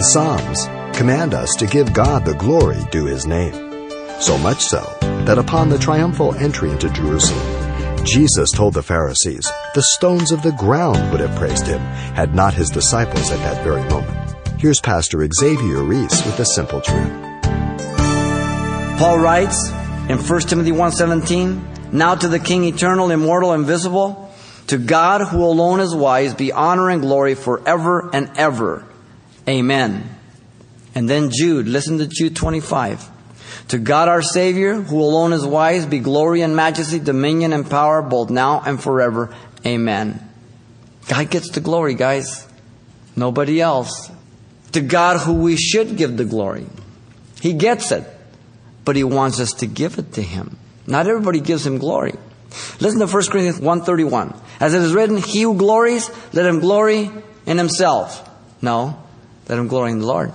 The Psalms command us to give God the glory due his name. So much so that upon the triumphal entry into Jerusalem, Jesus told the Pharisees the stones of the ground would have praised him had not his disciples at that very moment. Here's Pastor Xavier Reese with the simple truth. Paul writes in 1 Timothy 1:17, "Now to the King eternal, immortal, invisible, to God who alone is wise, be honor and glory forever and ever. Amen." And then Jude, listen to Jude 25. To God our Savior, who alone is wise, be glory and majesty, dominion and power, both now and forever. Amen. God gets the glory, guys. Nobody else. To God who we should give the glory. He gets it but he wants us to give it to him. Not everybody gives him glory. Listen to 1 Corinthians 1.31. As it is written, he who glories, let him glory in himself. No, let him glory in the Lord.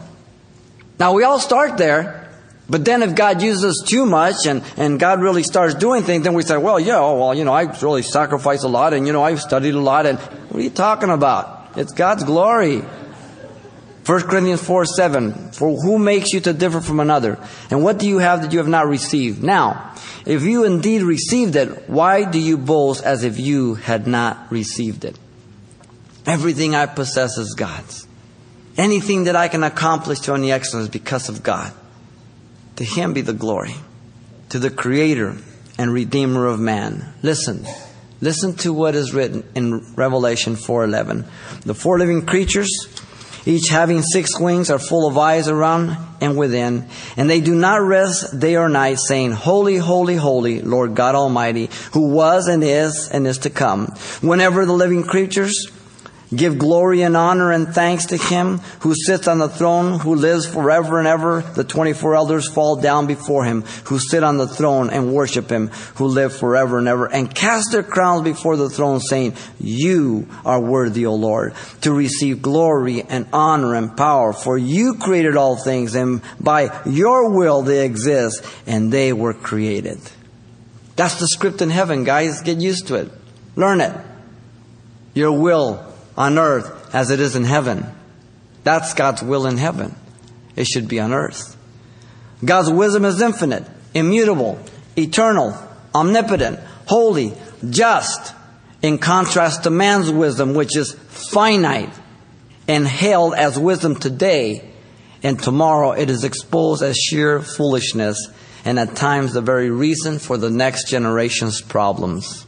Now we all start there, but then if God uses us too much and, and God really starts doing things, then we say, well, yeah, oh, well, you know, I really sacrificed a lot and, you know, I've studied a lot and what are you talking about? It's God's glory. 1 Corinthians 4 7. For who makes you to differ from another? And what do you have that you have not received? Now, if you indeed received it, why do you boast as if you had not received it? Everything I possess is God's. Anything that I can accomplish to any excellence because of God. To Him be the glory. To the Creator and Redeemer of man. Listen. Listen to what is written in Revelation 4:11. The four living creatures each having six wings are full of eyes around and within, and they do not rest day or night, saying, Holy, holy, holy, Lord God Almighty, who was and is and is to come. Whenever the living creatures Give glory and honor and thanks to him who sits on the throne, who lives forever and ever. The 24 elders fall down before him, who sit on the throne and worship him, who live forever and ever, and cast their crowns before the throne, saying, You are worthy, O Lord, to receive glory and honor and power, for you created all things, and by your will they exist, and they were created. That's the script in heaven, guys. Get used to it. Learn it. Your will on earth as it is in heaven. That's God's will in heaven. It should be on earth. God's wisdom is infinite, immutable, eternal, omnipotent, holy, just, in contrast to man's wisdom, which is finite and hailed as wisdom today, and tomorrow it is exposed as sheer foolishness, and at times the very reason for the next generation's problems.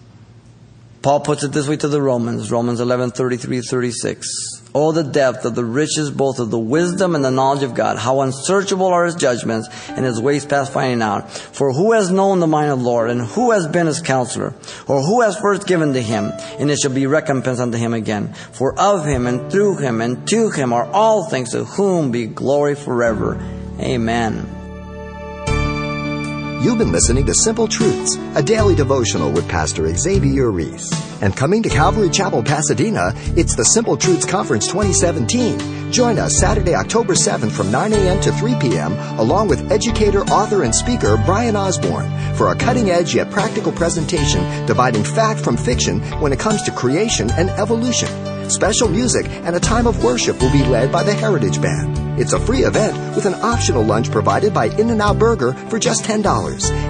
Paul puts it this way to the Romans, Romans 11, 33, 36. Oh, the depth of the riches both of the wisdom and the knowledge of God. How unsearchable are his judgments and his ways past finding out. For who has known the mind of the Lord and who has been his counselor? Or who has first given to him and it shall be recompensed unto him again? For of him and through him and to him are all things to whom be glory forever. Amen. You've been listening to Simple Truths, a daily devotional with Pastor Xavier Reese. And coming to Calvary Chapel, Pasadena, it's the Simple Truths Conference 2017. Join us Saturday, October 7th from 9 a.m. to 3 p.m., along with educator, author, and speaker Brian Osborne, for a cutting edge yet practical presentation dividing fact from fiction when it comes to creation and evolution. Special music and a time of worship will be led by the Heritage Band. It's a free event with an optional lunch provided by In-N-Out Burger for just $10.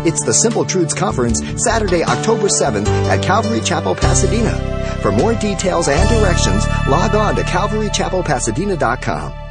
It's the Simple Truths Conference, Saturday, October 7th at Calvary Chapel, Pasadena. For more details and directions, log on to calvarychapelpasadena.com.